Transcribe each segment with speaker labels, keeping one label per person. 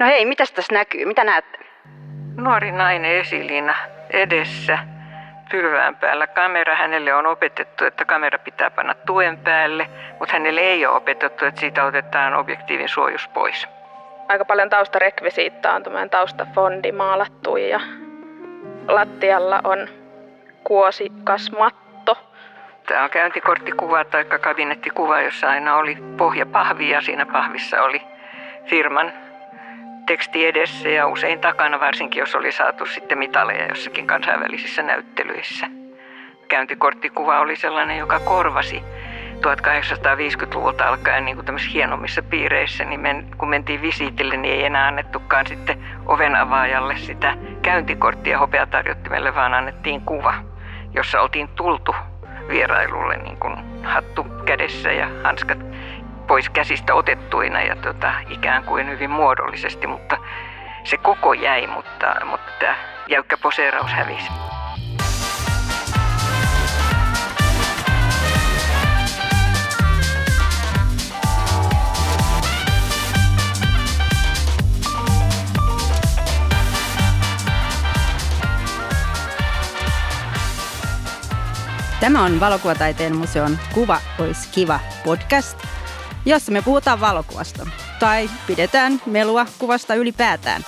Speaker 1: No hei, mitä tässä näkyy? Mitä näette?
Speaker 2: Nuori nainen esiliina edessä pylvään päällä kamera. Hänelle on opetettu, että kamera pitää panna tuen päälle, mutta hänelle ei ole opetettu, että siitä otetaan objektiivin suojus pois.
Speaker 3: Aika paljon taustarekvisiittaa on tämmöinen taustafondi maalattu ja lattialla on kuosikas matto.
Speaker 2: Tämä on käyntikorttikuva tai kabinettikuva, jossa aina oli pohjapahvi ja siinä pahvissa oli firman teksti edessä ja usein takana, varsinkin jos oli saatu sitten mitaleja jossakin kansainvälisissä näyttelyissä. Käyntikorttikuva oli sellainen, joka korvasi 1850-luvulta alkaen niin kuin hienommissa piireissä, niin men, kun mentiin visiitille, niin ei enää annettukaan sitten oven avaajalle sitä käyntikorttia hopeatarjottimelle, vaan annettiin kuva, jossa oltiin tultu vierailulle niin kuin hattu kädessä ja hanskat pois käsistä otettuina ja tota, ikään kuin hyvin muodollisesti, mutta se koko jäi, mutta, mutta tämä jäykkä poseeraus hävisi.
Speaker 1: Tämä on Valokuvataiteen museon Kuva olisi kiva podcast, jossa me puhutaan valokuvasta tai pidetään melua kuvasta ylipäätään.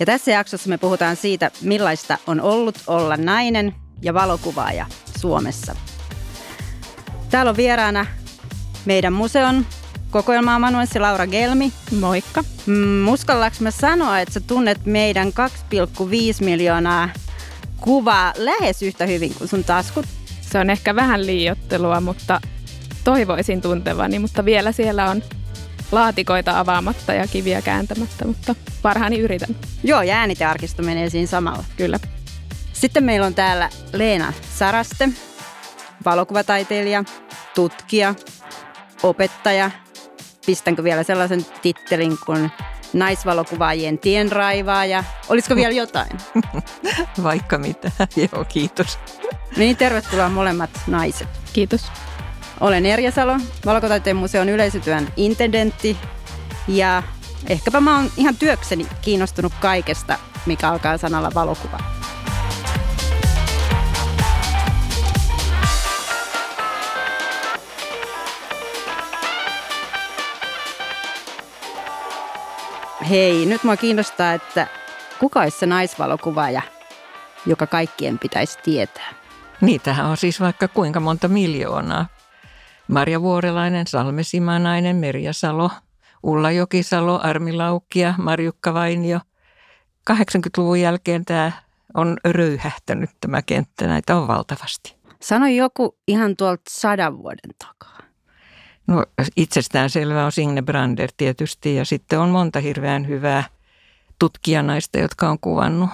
Speaker 1: Ja tässä jaksossa me puhutaan siitä, millaista on ollut olla nainen ja valokuvaaja Suomessa. Täällä on vieraana meidän museon kokoelma-amanuenssi Laura Gelmi.
Speaker 3: Moikka.
Speaker 1: Mm, mä sanoa, että sä tunnet meidän 2,5 miljoonaa kuvaa lähes yhtä hyvin kuin sun taskut?
Speaker 3: Se on ehkä vähän liiottelua, mutta toivoisin tuntevani, mutta vielä siellä on laatikoita avaamatta ja kiviä kääntämättä, mutta parhaani yritän.
Speaker 1: Joo, ja äänitearkisto menee siinä samalla.
Speaker 3: Kyllä.
Speaker 1: Sitten meillä on täällä Leena Saraste, valokuvataiteilija, tutkija, opettaja. Pistänkö vielä sellaisen tittelin kuin naisvalokuvaajien tienraivaaja. Olisiko vielä jotain?
Speaker 2: Vaikka mitä. Joo, kiitos.
Speaker 1: Niin, tervetuloa molemmat naiset.
Speaker 3: Kiitos.
Speaker 1: Olen Erja Salo, Valokotaiteen museon yleisötyön intendentti ja ehkäpä mä oon ihan työkseni kiinnostunut kaikesta, mikä alkaa sanalla valokuva. Hei, nyt mua kiinnostaa, että kuka olisi se naisvalokuvaaja, joka kaikkien pitäisi tietää?
Speaker 2: Niitähän on siis vaikka kuinka monta miljoonaa. Marja Vuorelainen, Salme Simanainen, Merja Salo, Ulla Jokisalo, Armi Laukkia, Marjukka Vainio. 80-luvun jälkeen tämä on röyhähtänyt tämä kenttä, näitä on valtavasti.
Speaker 1: Sano joku ihan tuolta sadan vuoden takaa.
Speaker 2: No itsestään selvä on Signe Brander tietysti ja sitten on monta hirveän hyvää tutkijanaista, jotka on kuvannut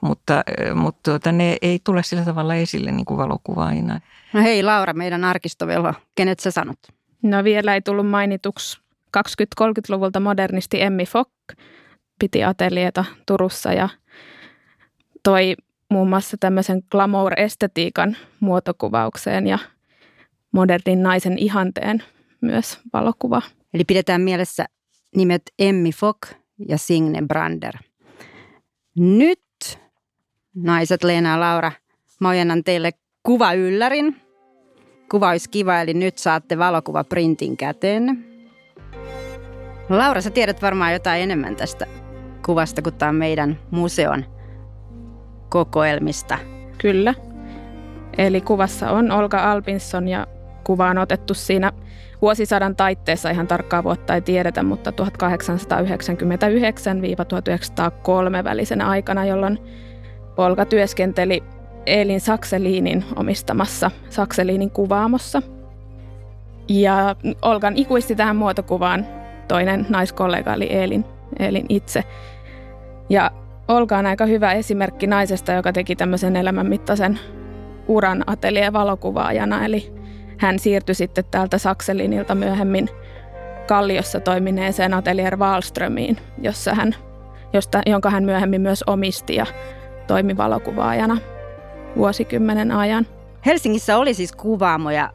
Speaker 2: mutta, mutta tuota, ne ei tule sillä tavalla esille niin kuin valokuvaajina.
Speaker 1: No hei Laura, meidän arkistovelho, kenet sä sanot?
Speaker 3: No vielä ei tullut mainituksi 20-30-luvulta modernisti Emmi Fock piti atelieta Turussa ja toi muun muassa tämmöisen glamour-estetiikan muotokuvaukseen ja modernin naisen ihanteen myös valokuva.
Speaker 1: Eli pidetään mielessä nimet Emmi Fock ja Signe Brander. Nyt naiset Leena ja Laura, mä ojennan teille kuvayllärin. Kuva olisi kiva, eli nyt saatte valokuvaprintin käteen. Laura, sä tiedät varmaan jotain enemmän tästä kuvasta, kun tämä on meidän museon kokoelmista.
Speaker 3: Kyllä. Eli kuvassa on Olga Alpinsson ja kuva on otettu siinä vuosisadan taitteessa, ihan tarkkaa vuotta ei tiedetä, mutta 1899-1903 välisenä aikana, jolloin Olga työskenteli Elin Sakseliinin omistamassa Sakseliinin kuvaamossa. Ja Olgan ikuisti tähän muotokuvaan toinen naiskollega eli Elin, Elin itse. Ja Olga on aika hyvä esimerkki naisesta, joka teki tämmöisen elämänmittaisen uran atelie-valokuvaajana. Eli hän siirtyi sitten täältä Sakselinilta myöhemmin Kalliossa toimineeseen Atelier Wallströmiin, jossa hän, josta, jonka hän myöhemmin myös omisti ja toimi valokuvaajana vuosikymmenen ajan.
Speaker 1: Helsingissä oli siis kuvaamoja,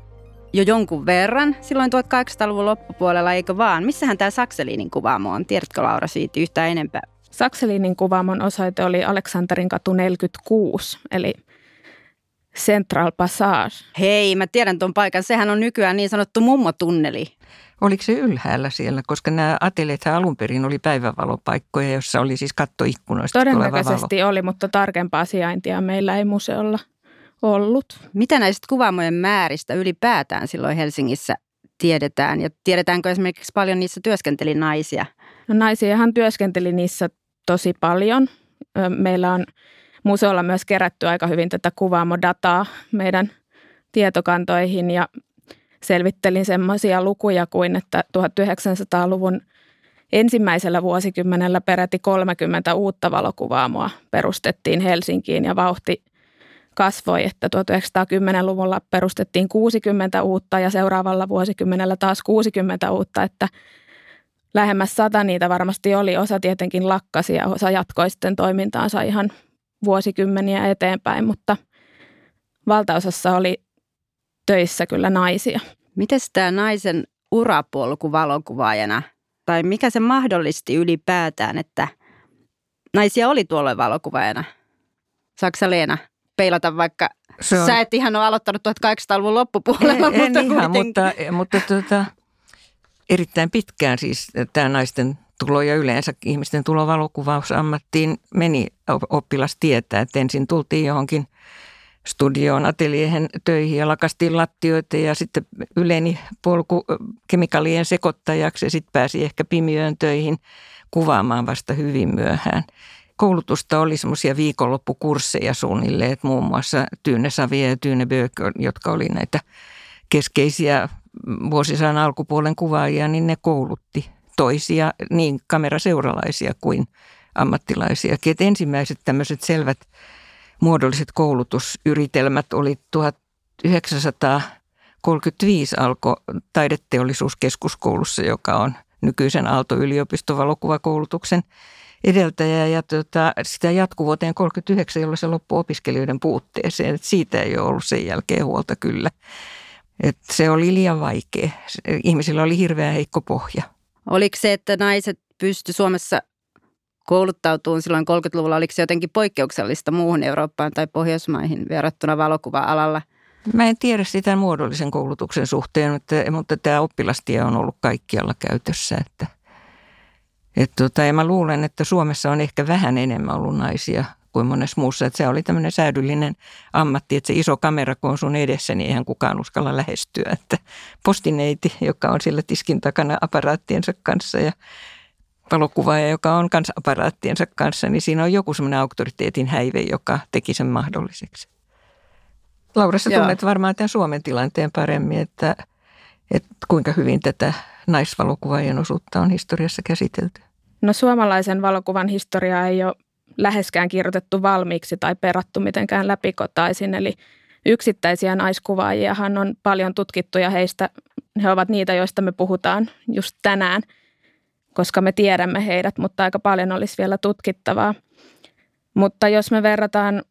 Speaker 1: jo jonkun verran silloin 1800-luvun loppupuolella, eikö vaan? Missähän tämä Sakselinin kuvaamo on? Tiedätkö Laura siitä yhtään enempää?
Speaker 3: Sakselinin kuvaamon osoite oli Aleksanterin katu 46, eli Central Passage.
Speaker 1: Hei, mä tiedän tuon paikan. Sehän on nykyään niin sanottu mummotunneli.
Speaker 2: Oliko se ylhäällä siellä, koska nämä ateljeet alun perin oli päivävalopaikkoja, jossa oli siis kattoikkunoista
Speaker 3: Todennäköisesti oli, mutta tarkempaa sijaintia meillä ei museolla ollut.
Speaker 1: Mitä näistä kuvaamojen määristä ylipäätään silloin Helsingissä tiedetään? Ja tiedetäänkö esimerkiksi paljon niissä työskenteli naisia?
Speaker 3: No naisiahan työskenteli niissä tosi paljon. Meillä on museolla myös kerätty aika hyvin tätä kuvaamodataa meidän tietokantoihin ja selvittelin semmoisia lukuja kuin, että 1900-luvun ensimmäisellä vuosikymmenellä peräti 30 uutta valokuvaamoa perustettiin Helsinkiin ja vauhti kasvoi, että 1910-luvulla perustettiin 60 uutta ja seuraavalla vuosikymmenellä taas 60 uutta, että lähemmäs sata niitä varmasti oli. Osa tietenkin lakkasi ja osa jatkoi sitten toimintaansa ihan vuosikymmeniä eteenpäin, mutta valtaosassa oli töissä kyllä naisia.
Speaker 1: Miten tämä naisen urapolku valokuvaajana, tai mikä se mahdollisti ylipäätään, että naisia oli tuolloin valokuvaajana? Saksa Leena, peilata vaikka, se on... sä et ihan ole aloittanut 1800-luvun loppupuolella,
Speaker 2: en, mutta en ihan, mutta, mutta tuota, erittäin pitkään siis tämä naisten tulo ja yleensä ihmisten tulo valokuvausammattiin meni oppilas tietää, että ensin tultiin johonkin studioon, ateljeihin töihin ja lakastiin lattioita ja sitten yleni polku kemikaalien sekoittajaksi ja sitten pääsi ehkä pimiöön töihin kuvaamaan vasta hyvin myöhään. Koulutusta oli semmoisia viikonloppukursseja suunnilleen, että muun muassa Tyyne Savia ja Tyyne Böker, jotka oli näitä keskeisiä vuosisadan alkupuolen kuvaajia, niin ne koulutti toisia, niin kameraseuralaisia kuin ammattilaisiakin. Et ensimmäiset tämmöiset selvät muodolliset koulutusyritelmät oli 1935 alkoi taideteollisuuskeskuskoulussa, joka on nykyisen Aalto-yliopiston valokuvakoulutuksen edeltäjä ja tota, sitä jatkuu vuoteen 1939, jolloin se loppui opiskelijoiden puutteeseen. Et siitä ei ole ollut sen jälkeen huolta kyllä. Et se oli liian vaikea. Ihmisillä oli hirveän heikko pohja.
Speaker 1: Oliko se, että naiset pysty Suomessa kouluttautumaan silloin 30-luvulla, oliko se jotenkin poikkeuksellista muuhun Eurooppaan tai Pohjoismaihin verrattuna valokuva-alalla?
Speaker 2: Mä en tiedä sitä muodollisen koulutuksen suhteen, mutta, mutta tämä oppilastie on ollut kaikkialla käytössä. Että, et tota, ja mä luulen, että Suomessa on ehkä vähän enemmän ollut naisia kuin monessa muussa. Että se oli tämmöinen säädyllinen ammatti, että se iso kamera kun on sun edessä, niin eihän kukaan uskalla lähestyä. Että postineiti, joka on siellä tiskin takana aparaattiensa kanssa ja valokuvaaja, joka on kanssa aparaattiensa kanssa, niin siinä on joku semmoinen auktoriteetin häive, joka teki sen mahdolliseksi. Laura, sä tunnet varmaan tämän Suomen tilanteen paremmin, että, että kuinka hyvin tätä naisvalokuvaajien osuutta on historiassa käsitelty.
Speaker 3: No suomalaisen valokuvan historiaa ei ole läheskään kirjoitettu valmiiksi tai perattu mitenkään läpikotaisin. Eli yksittäisiä naiskuvaajiahan on paljon tutkittu ja heistä he ovat niitä, joista me puhutaan just tänään, koska me tiedämme heidät, mutta aika paljon olisi vielä tutkittavaa. Mutta jos me verrataan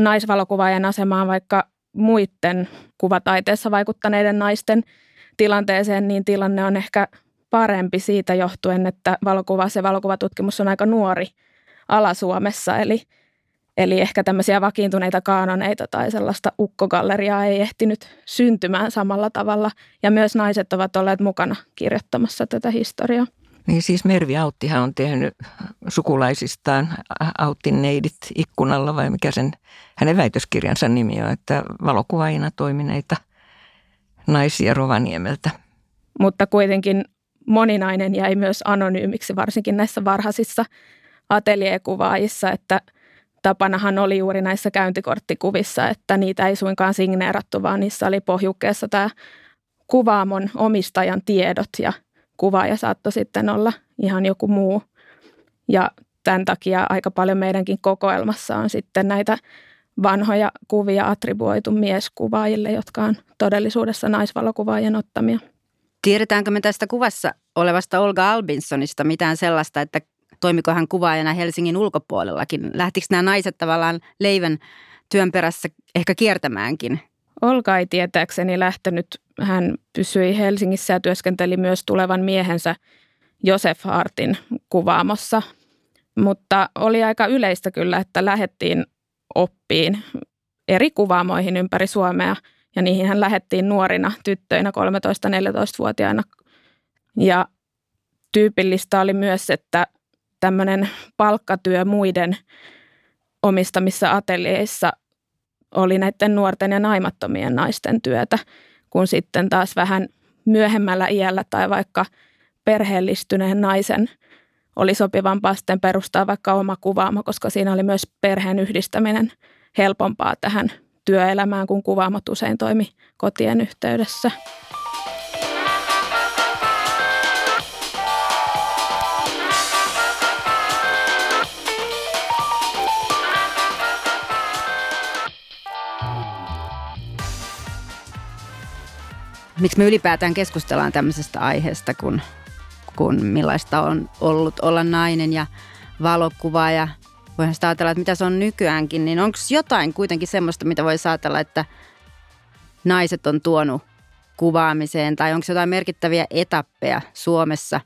Speaker 3: naisvalokuvaajan asemaan vaikka muiden kuvataiteessa vaikuttaneiden naisten tilanteeseen, niin tilanne on ehkä parempi siitä johtuen, että valokuva, se valokuvatutkimus on aika nuori – ala Suomessa, eli, eli ehkä tämmöisiä vakiintuneita kaanoneita tai sellaista ukkogalleriaa ei ehtinyt syntymään samalla tavalla. Ja myös naiset ovat olleet mukana kirjoittamassa tätä historiaa.
Speaker 2: Niin siis Mervi Auttihan on tehnyt sukulaisistaan Auttin neidit ikkunalla vai mikä sen hänen väitöskirjansa nimi on, että valokuvaajina toimineita naisia Rovaniemeltä.
Speaker 3: Mutta kuitenkin moninainen jäi myös anonyymiksi, varsinkin näissä varhaisissa ateljeekuvaajissa, että tapanahan oli juuri näissä käyntikorttikuvissa, että niitä ei suinkaan signeerattu, vaan niissä oli pohjukkeessa tämä kuvaamon omistajan tiedot ja kuvaaja saattoi sitten olla ihan joku muu. Ja tämän takia aika paljon meidänkin kokoelmassa on sitten näitä vanhoja kuvia attribuoitu mieskuvaajille, jotka on todellisuudessa naisvalokuvaajien ottamia.
Speaker 1: Tiedetäänkö me tästä kuvassa olevasta Olga Albinsonista mitään sellaista, että toimiko hän kuvaajana Helsingin ulkopuolellakin? Lähtikö nämä naiset tavallaan leivän työn perässä ehkä kiertämäänkin?
Speaker 3: Olka ei tietääkseni lähtenyt. Hän pysyi Helsingissä ja työskenteli myös tulevan miehensä Josef Hartin kuvaamossa. Mutta oli aika yleistä kyllä, että lähettiin oppiin eri kuvaamoihin ympäri Suomea ja niihin hän lähettiin nuorina tyttöinä 13-14-vuotiaina. Ja tyypillistä oli myös, että tämmöinen palkkatyö muiden omistamissa ateljeissa oli näiden nuorten ja naimattomien naisten työtä, kun sitten taas vähän myöhemmällä iällä tai vaikka perheellistyneen naisen oli sopivampaa sitten perustaa vaikka oma kuvaamo, koska siinä oli myös perheen yhdistäminen helpompaa tähän työelämään, kun kuvaamot usein toimi kotien yhteydessä.
Speaker 1: Miksi me ylipäätään keskustellaan tämmöisestä aiheesta, kun, kun millaista on ollut olla nainen ja valokuvaa ja voihan sitä ajatella, että mitä se on nykyäänkin, niin onko jotain kuitenkin semmoista, mitä voi ajatella, että naiset on tuonut kuvaamiseen tai onko jotain merkittäviä etappeja Suomessa?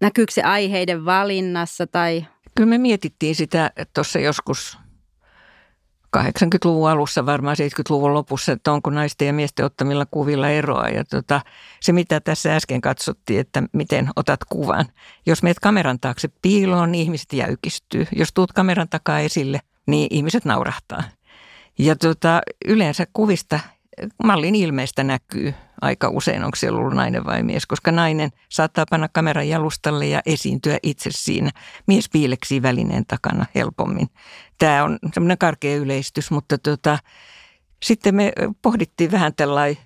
Speaker 1: Näkyykö se aiheiden valinnassa tai?
Speaker 2: Kyllä me mietittiin sitä tuossa joskus 80-luvun alussa, varmaan 70-luvun lopussa, että onko naisten ja miesten ottamilla kuvilla eroa. Ja tota, se, mitä tässä äsken katsottiin, että miten otat kuvan. Jos meet kameran taakse piiloon, niin ihmiset jäykistyy. Jos tuut kameran takaa esille, niin ihmiset naurahtaa. Ja tota, yleensä kuvista mallin ilmeistä näkyy aika usein, onko siellä ollut nainen vai mies, koska nainen saattaa panna kameran jalustalle ja esiintyä itse siinä. Mies piileksii välineen takana helpommin. Tämä on semmoinen karkea yleistys, mutta tota, sitten me pohdittiin vähän tällainen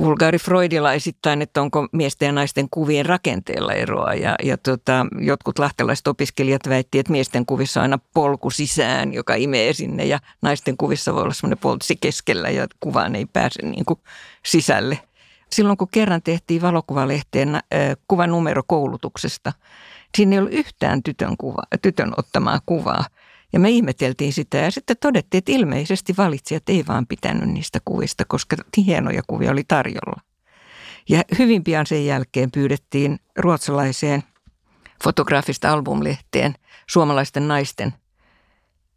Speaker 2: vulgaari freudilaisittain, että onko miesten ja naisten kuvien rakenteella eroa. Ja, ja tota, jotkut lahtelaiset opiskelijat väitti, että miesten kuvissa on aina polku sisään, joka imee sinne ja naisten kuvissa voi olla semmoinen poltsi keskellä ja kuvaan ei pääse niin kuin sisälle. Silloin kun kerran tehtiin valokuvalehteen äh, kuvanumero koulutuksesta, siinä ei ollut yhtään tytön, kuva, tytön ottamaa kuvaa – ja me ihmeteltiin sitä ja sitten todettiin, että ilmeisesti valitsijat ei vaan pitänyt niistä kuvista, koska hienoja kuvia oli tarjolla. Ja hyvin pian sen jälkeen pyydettiin ruotsalaiseen fotografista albumlehteen suomalaisten naisten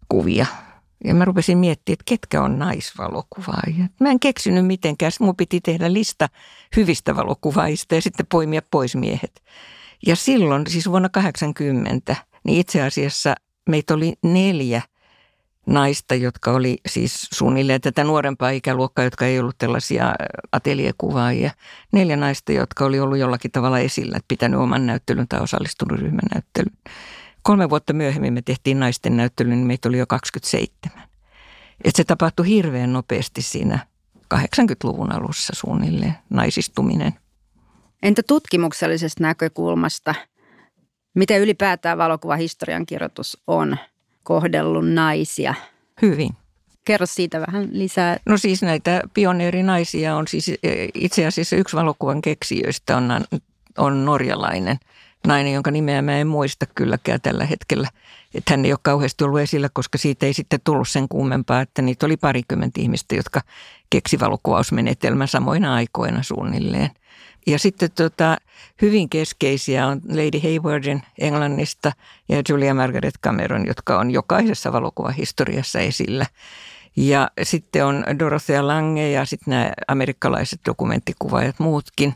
Speaker 2: kuvia. Ja mä rupesin miettimään, että ketkä on naisvalokuvaajia. Mä en keksinyt mitenkään. Mun piti tehdä lista hyvistä valokuvaajista ja sitten poimia pois miehet. Ja silloin, siis vuonna 80, niin itse asiassa meitä oli neljä naista, jotka oli siis suunnilleen tätä nuorempaa ikäluokkaa, jotka ei ollut tällaisia ateljekuvaajia. Neljä naista, jotka oli ollut jollakin tavalla esillä, että pitänyt oman näyttelyn tai osallistunut ryhmän näyttelyyn. Kolme vuotta myöhemmin me tehtiin naisten näyttely, niin meitä oli jo 27. Et se tapahtui hirveän nopeasti siinä 80-luvun alussa suunnilleen, naisistuminen.
Speaker 1: Entä tutkimuksellisesta näkökulmasta – Miten ylipäätään valokuvahistorian kirjoitus on kohdellut naisia?
Speaker 2: Hyvin.
Speaker 1: Kerro siitä vähän lisää.
Speaker 2: No siis näitä pioneerinaisia on siis e, itse asiassa yksi valokuvan keksijöistä on, on norjalainen nainen, jonka nimeä mä en muista kylläkään tällä hetkellä. Että hän ei ole kauheasti ollut esillä, koska siitä ei sitten tullut sen kummempaa, että niitä oli parikymmentä ihmistä, jotka keksi valokuvausmenetelmän samoina aikoina suunnilleen. Ja sitten tota, hyvin keskeisiä on Lady Haywardin Englannista ja Julia Margaret Cameron, jotka on jokaisessa valokuvahistoriassa esillä. Ja sitten on Dorothea Lange ja sitten nämä amerikkalaiset dokumenttikuvaajat muutkin.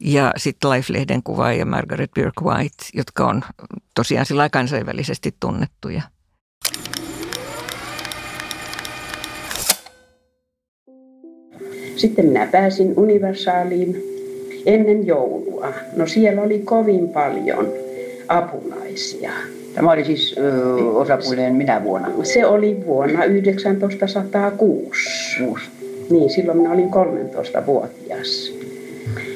Speaker 2: Ja sitten Life-lehden kuvaaja Margaret Burke White, jotka on tosiaan sillä kansainvälisesti tunnettuja.
Speaker 4: Sitten minä pääsin Universaaliin ennen joulua. No siellä oli kovin paljon apulaisia.
Speaker 5: Tämä oli siis ö, osapuoleen minä vuonna?
Speaker 4: Se oli vuonna 1906. Kuusi. Niin, silloin minä olin 13-vuotias.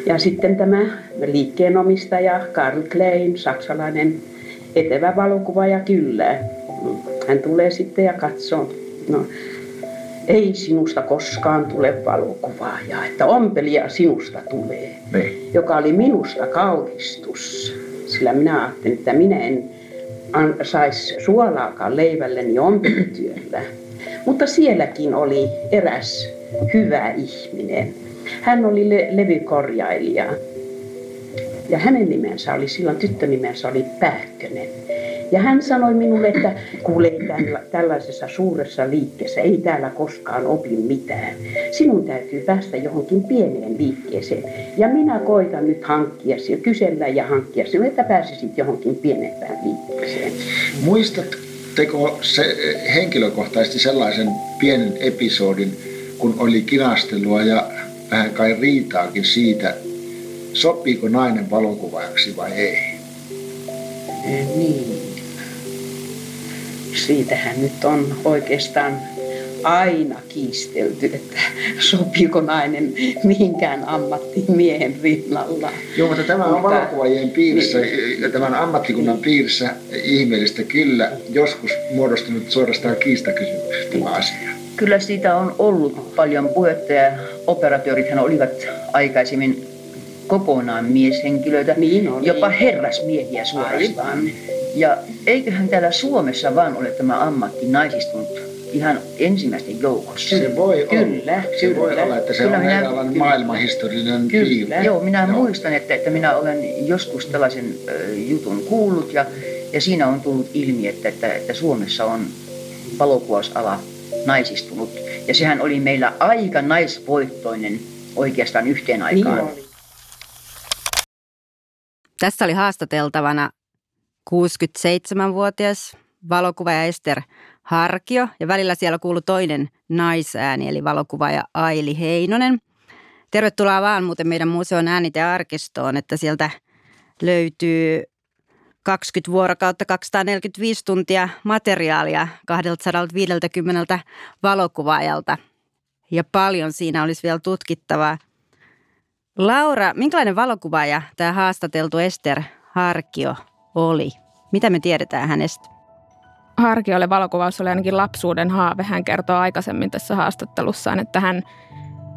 Speaker 4: Ja sitten tämä liikkeenomistaja Karl Klein, saksalainen etevä valokuvaaja kyllä. Hän tulee sitten ja katsoo. No, ei sinusta koskaan tule valokuvaaja, että ompelia sinusta tulee, ne. Niin. joka oli minusta kauhistus. Sillä minä ajattelin, että minä en saisi suolaakaan leivälleni ompelityöllä. Mutta sielläkin oli eräs hyvä ihminen. Hän oli le- levykorjailija. Ja hänen nimensä oli, silloin tyttönimensä oli Pähkönen. Ja hän sanoi minulle, että kuule tällaisessa suuressa liikkeessä, ei täällä koskaan opi mitään. Sinun täytyy päästä johonkin pieneen liikkeeseen. Ja minä koitan nyt hankkia ja kysellä ja hankkia sinua, että pääsisit johonkin pienempään liikkeeseen.
Speaker 6: Muistatteko se henkilökohtaisesti sellaisen pienen episodin, kun oli kinastelua ja vähän kai riitaakin siitä, sopiiko nainen valokuvaajaksi vai ei?
Speaker 4: Niin siitähän nyt on oikeastaan aina kiistelty, että sopiiko nainen mihinkään ammattiin miehen rinnalla.
Speaker 6: Joo, mutta tämä on valokuvaajien piirissä niin, ja tämän ammattikunnan niin. piirissä ihmeellistä kyllä joskus muodostunut suorastaan kiistakysymyksestä tämä asia.
Speaker 5: Kyllä siitä on ollut paljon puhetta ja operatöörithän olivat aikaisemmin kokonaan mieshenkilöitä, niin oli. jopa herrasmiehiä suorastaan. Aivan. Ja eiköhän täällä Suomessa vaan ole tämä ammatti naisistunut ihan ensimmäisten joukossa.
Speaker 6: Se voi
Speaker 5: kyllä,
Speaker 6: olla. Se kyllä. voi olla, että se kyllä on minä, maailmanhistoriallinen
Speaker 5: Kyllä, joo, minä joo. muistan, että, että minä olen joskus tällaisen äh, jutun kuullut ja, ja siinä on tullut ilmi, että, että, että Suomessa on valokuvausala naisistunut. Ja sehän oli meillä aika naisvoittoinen oikeastaan yhteen aikaan. Niin
Speaker 1: Tässä oli haastateltavana 67-vuotias valokuvaaja Ester Harkio ja välillä siellä kuului toinen naisääni eli valokuvaaja Aili Heinonen. Tervetuloa vaan muuten meidän museon äänitearkistoon, että sieltä löytyy 20 vuorokautta 245 tuntia materiaalia 250 valokuvaajalta. Ja paljon siinä olisi vielä tutkittavaa. Laura, minkälainen valokuvaaja tämä haastateltu Ester Harkio oli? Mitä me tiedetään hänestä?
Speaker 3: Harkiolle valokuvaus oli ainakin lapsuuden haave. Hän kertoo aikaisemmin tässä haastattelussaan, että hän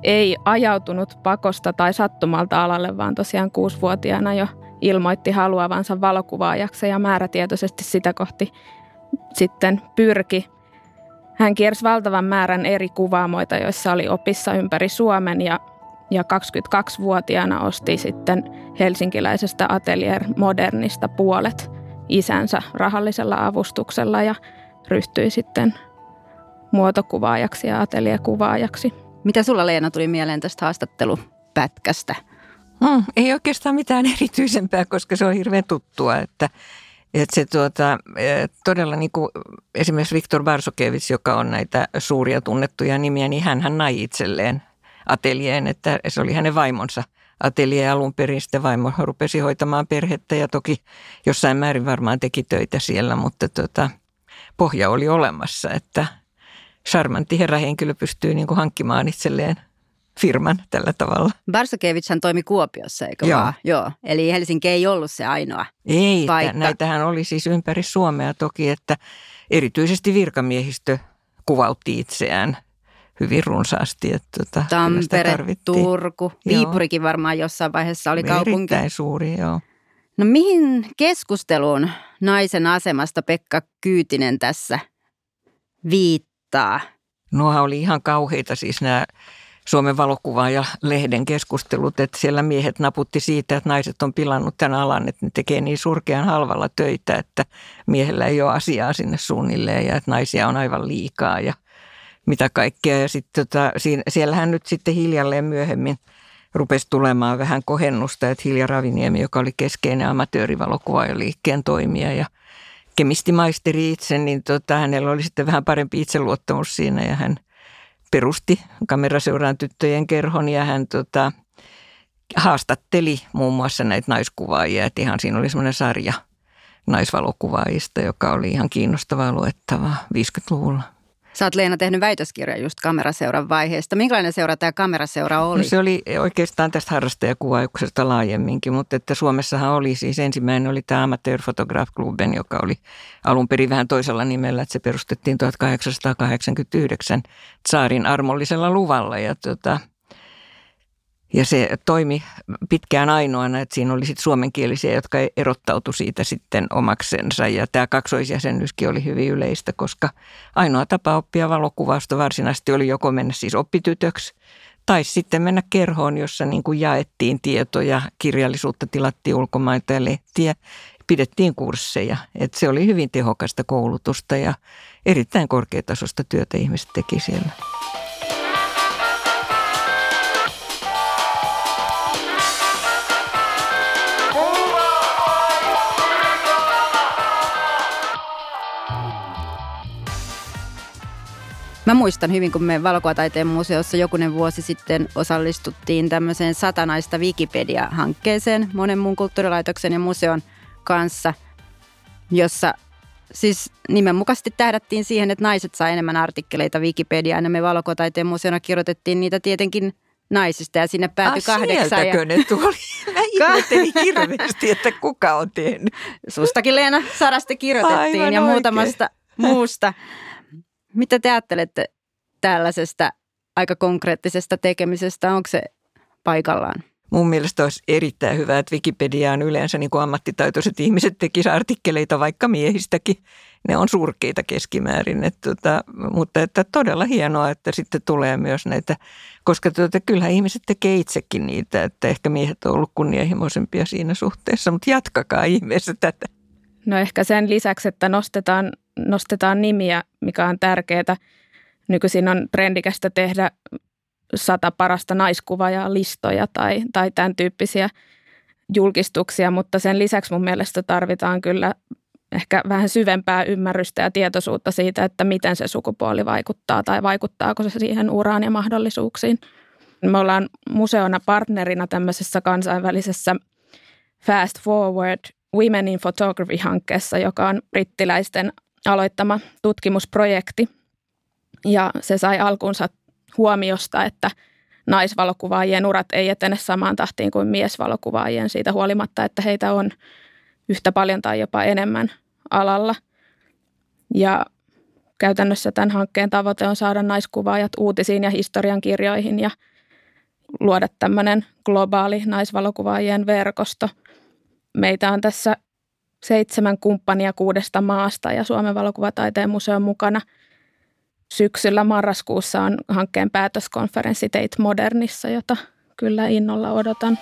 Speaker 3: ei ajautunut pakosta tai sattumalta alalle, vaan tosiaan kuusivuotiaana jo ilmoitti haluavansa valokuvaajaksi ja määrätietoisesti sitä kohti sitten pyrki. Hän kiersi valtavan määrän eri kuvaamoita, joissa oli opissa ympäri Suomen ja, ja 22-vuotiaana osti sitten helsinkiläisestä Atelier Modernista puolet isänsä rahallisella avustuksella ja ryhtyi sitten muotokuvaajaksi ja atelierkuvaajaksi.
Speaker 1: Mitä sulla Leena tuli mieleen tästä haastattelupätkästä?
Speaker 2: Mm, ei oikeastaan mitään erityisempää, koska se on hirveän tuttua, että, että se tuota, e, todella niin kuin esimerkiksi Viktor Barsokevits, joka on näitä suuria tunnettuja nimiä, niin hän, hän nai itselleen ateljeen, että se oli hänen vaimonsa ateljeen alun perin. Sitten vaimo rupesi hoitamaan perhettä ja toki jossain määrin varmaan teki töitä siellä, mutta tuota, pohja oli olemassa, että charmantti herrahenkilö pystyy niin kuin hankkimaan itselleen – firman tällä tavalla.
Speaker 1: hän toimi Kuopiossa, eikö Joo. vaan? Joo. Eli Helsinki ei ollut se ainoa
Speaker 2: Ei,
Speaker 1: paikka.
Speaker 2: näitähän oli siis ympäri Suomea toki, että erityisesti virkamiehistö kuvautti itseään hyvin runsaasti. Että
Speaker 1: tuota, Tampere, Turku, Viipurikin joo. varmaan jossain vaiheessa oli kaupunki.
Speaker 2: Erittäin suuri, joo.
Speaker 1: No mihin keskusteluun naisen asemasta Pekka Kyytinen tässä viittaa?
Speaker 2: Nuohan oli ihan kauheita siis nämä Suomen valokuva ja lehden keskustelut, että siellä miehet naputti siitä, että naiset on pilannut tämän alan, että ne tekee niin surkean halvalla töitä, että miehellä ei ole asiaa sinne suunnilleen ja että naisia on aivan liikaa ja mitä kaikkea. Ja sitten tota, siellähän nyt sitten hiljalleen myöhemmin rupesi tulemaan vähän kohennusta, että Hilja Raviniemi, joka oli keskeinen amatöörivalokuvaajan toimija ja kemistimaisteri itse, niin tota, hänellä oli sitten vähän parempi itseluottamus siinä ja hän – perusti kameraseuraan tyttöjen kerhon ja hän tota, haastatteli muun muassa näitä naiskuvaajia. Että ihan siinä oli semmoinen sarja naisvalokuvaajista, joka oli ihan kiinnostavaa luettavaa 50-luvulla.
Speaker 1: Sä oot Leena tehnyt väitöskirjan just kameraseuran vaiheesta. Minkälainen seura tämä kameraseura oli?
Speaker 2: No se oli oikeastaan tästä harrastajakuvauksesta laajemminkin, mutta että Suomessahan oli siis ensimmäinen oli tämä Amateur Photograph Cluben, joka oli alun perin vähän toisella nimellä, että se perustettiin 1889 saarin armollisella luvalla ja tota, Ja se toimi pitkään ainoana, että siinä oli sitten suomenkielisiä, jotka erottautu siitä sitten omaksensa. Ja tämä kaksoisjäsennyskin oli hyvin yleistä, koska ainoa tapa oppia valokuvausta varsinaisesti oli joko mennä siis oppitytöksi tai sitten mennä kerhoon, jossa niin kuin jaettiin tietoja, kirjallisuutta tilattiin ulkomailta ja lehtiä, pidettiin kursseja. Et se oli hyvin tehokasta koulutusta ja erittäin korkeatasosta työtä ihmiset teki siellä.
Speaker 1: Mä muistan hyvin, kun me Valokuvataiteen museossa jokunen vuosi sitten osallistuttiin tämmöiseen satanaista Wikipedia-hankkeeseen monen muun kulttuurilaitoksen ja museon kanssa, jossa siis nimenmukaisesti tähdättiin siihen, että naiset saa enemmän artikkeleita Wikipediaan ja me Valokuvataiteen museona kirjoitettiin niitä tietenkin naisista ja sinne päätyi ah, kahdeksan.
Speaker 2: Ja... ne tuli? Mä ihmettelin hirveästi, että kuka on tehnyt.
Speaker 1: Sustakin Leena Sarasti kirjoitettiin Aivan ja oikein. muutamasta muusta. Mitä te ajattelette tällaisesta aika konkreettisesta tekemisestä? Onko se paikallaan?
Speaker 2: Mun mielestä olisi erittäin hyvä, että Wikipediaan yleensä niin kuin ammattitaitoiset ihmiset tekisivät artikkeleita vaikka miehistäkin. Ne on surkeita keskimäärin, että, tota, mutta että todella hienoa, että sitten tulee myös näitä, koska tota, kyllähän ihmiset tekee itsekin niitä, että ehkä miehet on ollut kunnianhimoisempia siinä suhteessa, mutta jatkakaa ihmeessä tätä.
Speaker 3: No ehkä sen lisäksi, että nostetaan, nostetaan nimiä, mikä on tärkeää. Nykyisin on trendikästä tehdä sata parasta naiskuvaajaa listoja tai, tai tämän tyyppisiä julkistuksia, mutta sen lisäksi mun mielestä tarvitaan kyllä ehkä vähän syvempää ymmärrystä ja tietoisuutta siitä, että miten se sukupuoli vaikuttaa tai vaikuttaako se siihen uraan ja mahdollisuuksiin. Me ollaan museona partnerina tämmöisessä kansainvälisessä Fast Forward Women in Photography-hankkeessa, joka on brittiläisten aloittama tutkimusprojekti. Ja se sai alkunsa huomiosta, että naisvalokuvaajien urat ei etene samaan tahtiin kuin miesvalokuvaajien siitä huolimatta, että heitä on yhtä paljon tai jopa enemmän alalla. Ja käytännössä tämän hankkeen tavoite on saada naiskuvaajat uutisiin ja historiankirjoihin ja luoda tämmöinen globaali naisvalokuvaajien verkosto – Meitä on tässä seitsemän kumppania kuudesta maasta ja Suomen valokuvataiteen museo mukana. Syksyllä marraskuussa on hankkeen päätöskonferenssi Teit Modernissa, jota kyllä innolla odotan.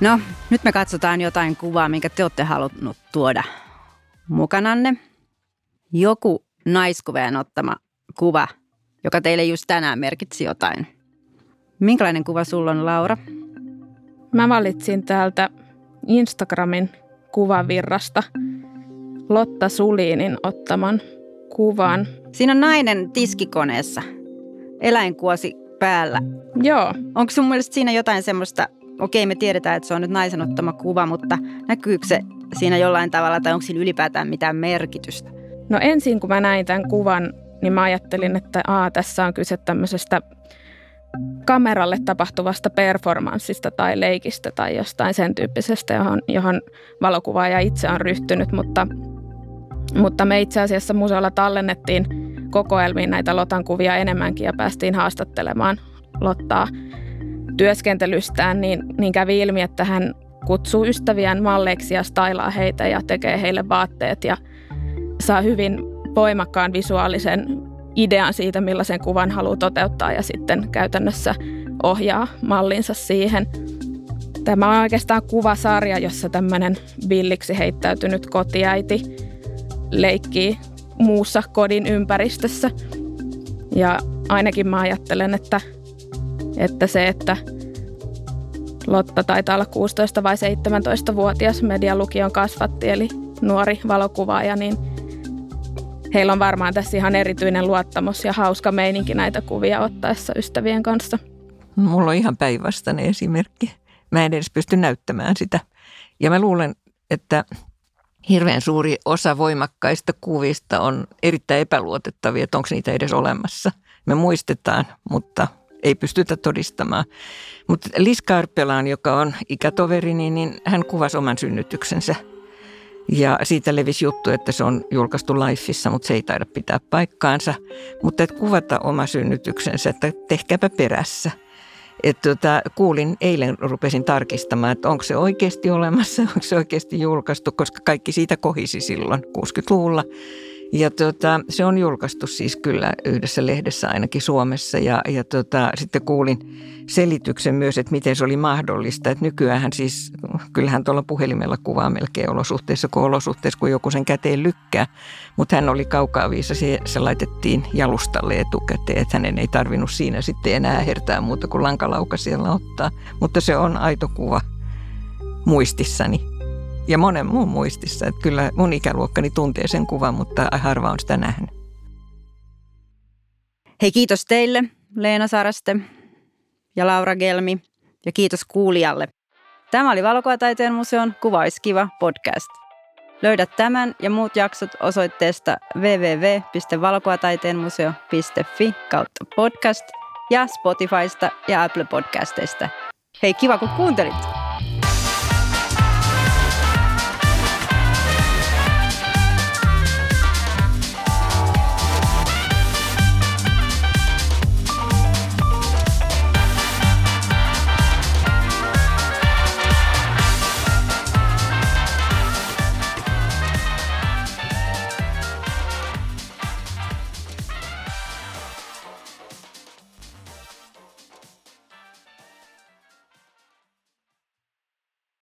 Speaker 1: No, nyt me katsotaan jotain kuvaa, minkä te olette halunnut tuoda mukananne. Joku naiskuveen ottama kuva, joka teille just tänään merkitsi jotain. Minkälainen kuva sulla on, Laura?
Speaker 3: Mä valitsin täältä Instagramin kuvavirrasta Lotta Suliinin ottaman kuvan.
Speaker 1: Siinä on nainen tiskikoneessa, eläinkuosi päällä.
Speaker 3: Joo.
Speaker 1: Onko sun mielestä siinä jotain semmoista okei me tiedetään, että se on nyt naisen ottama kuva, mutta näkyykö se siinä jollain tavalla tai onko siinä ylipäätään mitään merkitystä?
Speaker 3: No ensin kun mä näin tämän kuvan, niin mä ajattelin, että aa, tässä on kyse tämmöisestä kameralle tapahtuvasta performanssista tai leikistä tai jostain sen tyyppisestä, johon, johon valokuvaaja itse on ryhtynyt, mutta, mutta me itse asiassa museolla tallennettiin kokoelmiin näitä Lotan kuvia enemmänkin ja päästiin haastattelemaan Lottaa työskentelystään, niin, niin kävi ilmi, että hän kutsuu ystäviään malleiksi ja stailaa heitä ja tekee heille vaatteet ja saa hyvin voimakkaan visuaalisen idean siitä, millaisen kuvan haluaa toteuttaa ja sitten käytännössä ohjaa mallinsa siihen. Tämä on oikeastaan kuvasarja, jossa tämmöinen villiksi heittäytynyt kotiäiti leikkii muussa kodin ympäristössä. Ja ainakin mä ajattelen, että että se, että Lotta taitaa olla 16 vai 17-vuotias medialukion kasvatti, eli nuori valokuvaaja, niin heillä on varmaan tässä ihan erityinen luottamus ja hauska meininki näitä kuvia ottaessa ystävien kanssa.
Speaker 2: Mulla on ihan päinvastainen esimerkki. Mä en edes pysty näyttämään sitä. Ja mä luulen, että hirveän suuri osa voimakkaista kuvista on erittäin epäluotettavia, että onko niitä edes olemassa. Me muistetaan, mutta ei pystytä todistamaan. Mutta Lis Karpelaan, joka on ikätoverini, niin hän kuvasi oman synnytyksensä. Ja siitä levisi juttu, että se on julkaistu Lifeissa, mutta se ei taida pitää paikkaansa. Mutta että kuvata oma synnytyksensä, että tehkääpä perässä. Et tota, kuulin, eilen rupesin tarkistamaan, että onko se oikeasti olemassa, onko se oikeasti julkaistu, koska kaikki siitä kohisi silloin 60-luvulla. Ja tota, se on julkaistu siis kyllä yhdessä lehdessä ainakin Suomessa ja, ja tota, sitten kuulin selityksen myös, että miten se oli mahdollista. Että nykyään siis, kyllähän tuolla puhelimella kuvaa melkein olosuhteissa kuin olosuhteissa, kun joku sen käteen lykkää. Mutta hän oli kaukaa viisa, se, se laitettiin jalustalle etukäteen, että hänen ei tarvinnut siinä sitten enää hertää muuta kuin lankalauka siellä ottaa. Mutta se on aito kuva muistissani ja monen muun muistissa. Että kyllä mun ikäluokkani tuntee sen kuvan, mutta harva on sitä nähnyt.
Speaker 1: Hei kiitos teille Leena Saraste ja Laura Gelmi ja kiitos kuulijalle. Tämä oli Valokuvataiteen museon Kuvaiskiva podcast. Löydät tämän ja muut jaksot osoitteesta www.valokuvataiteenmuseo.fi kautta podcast ja Spotifysta ja Apple Podcasteista. Hei, kiva kun kuuntelit!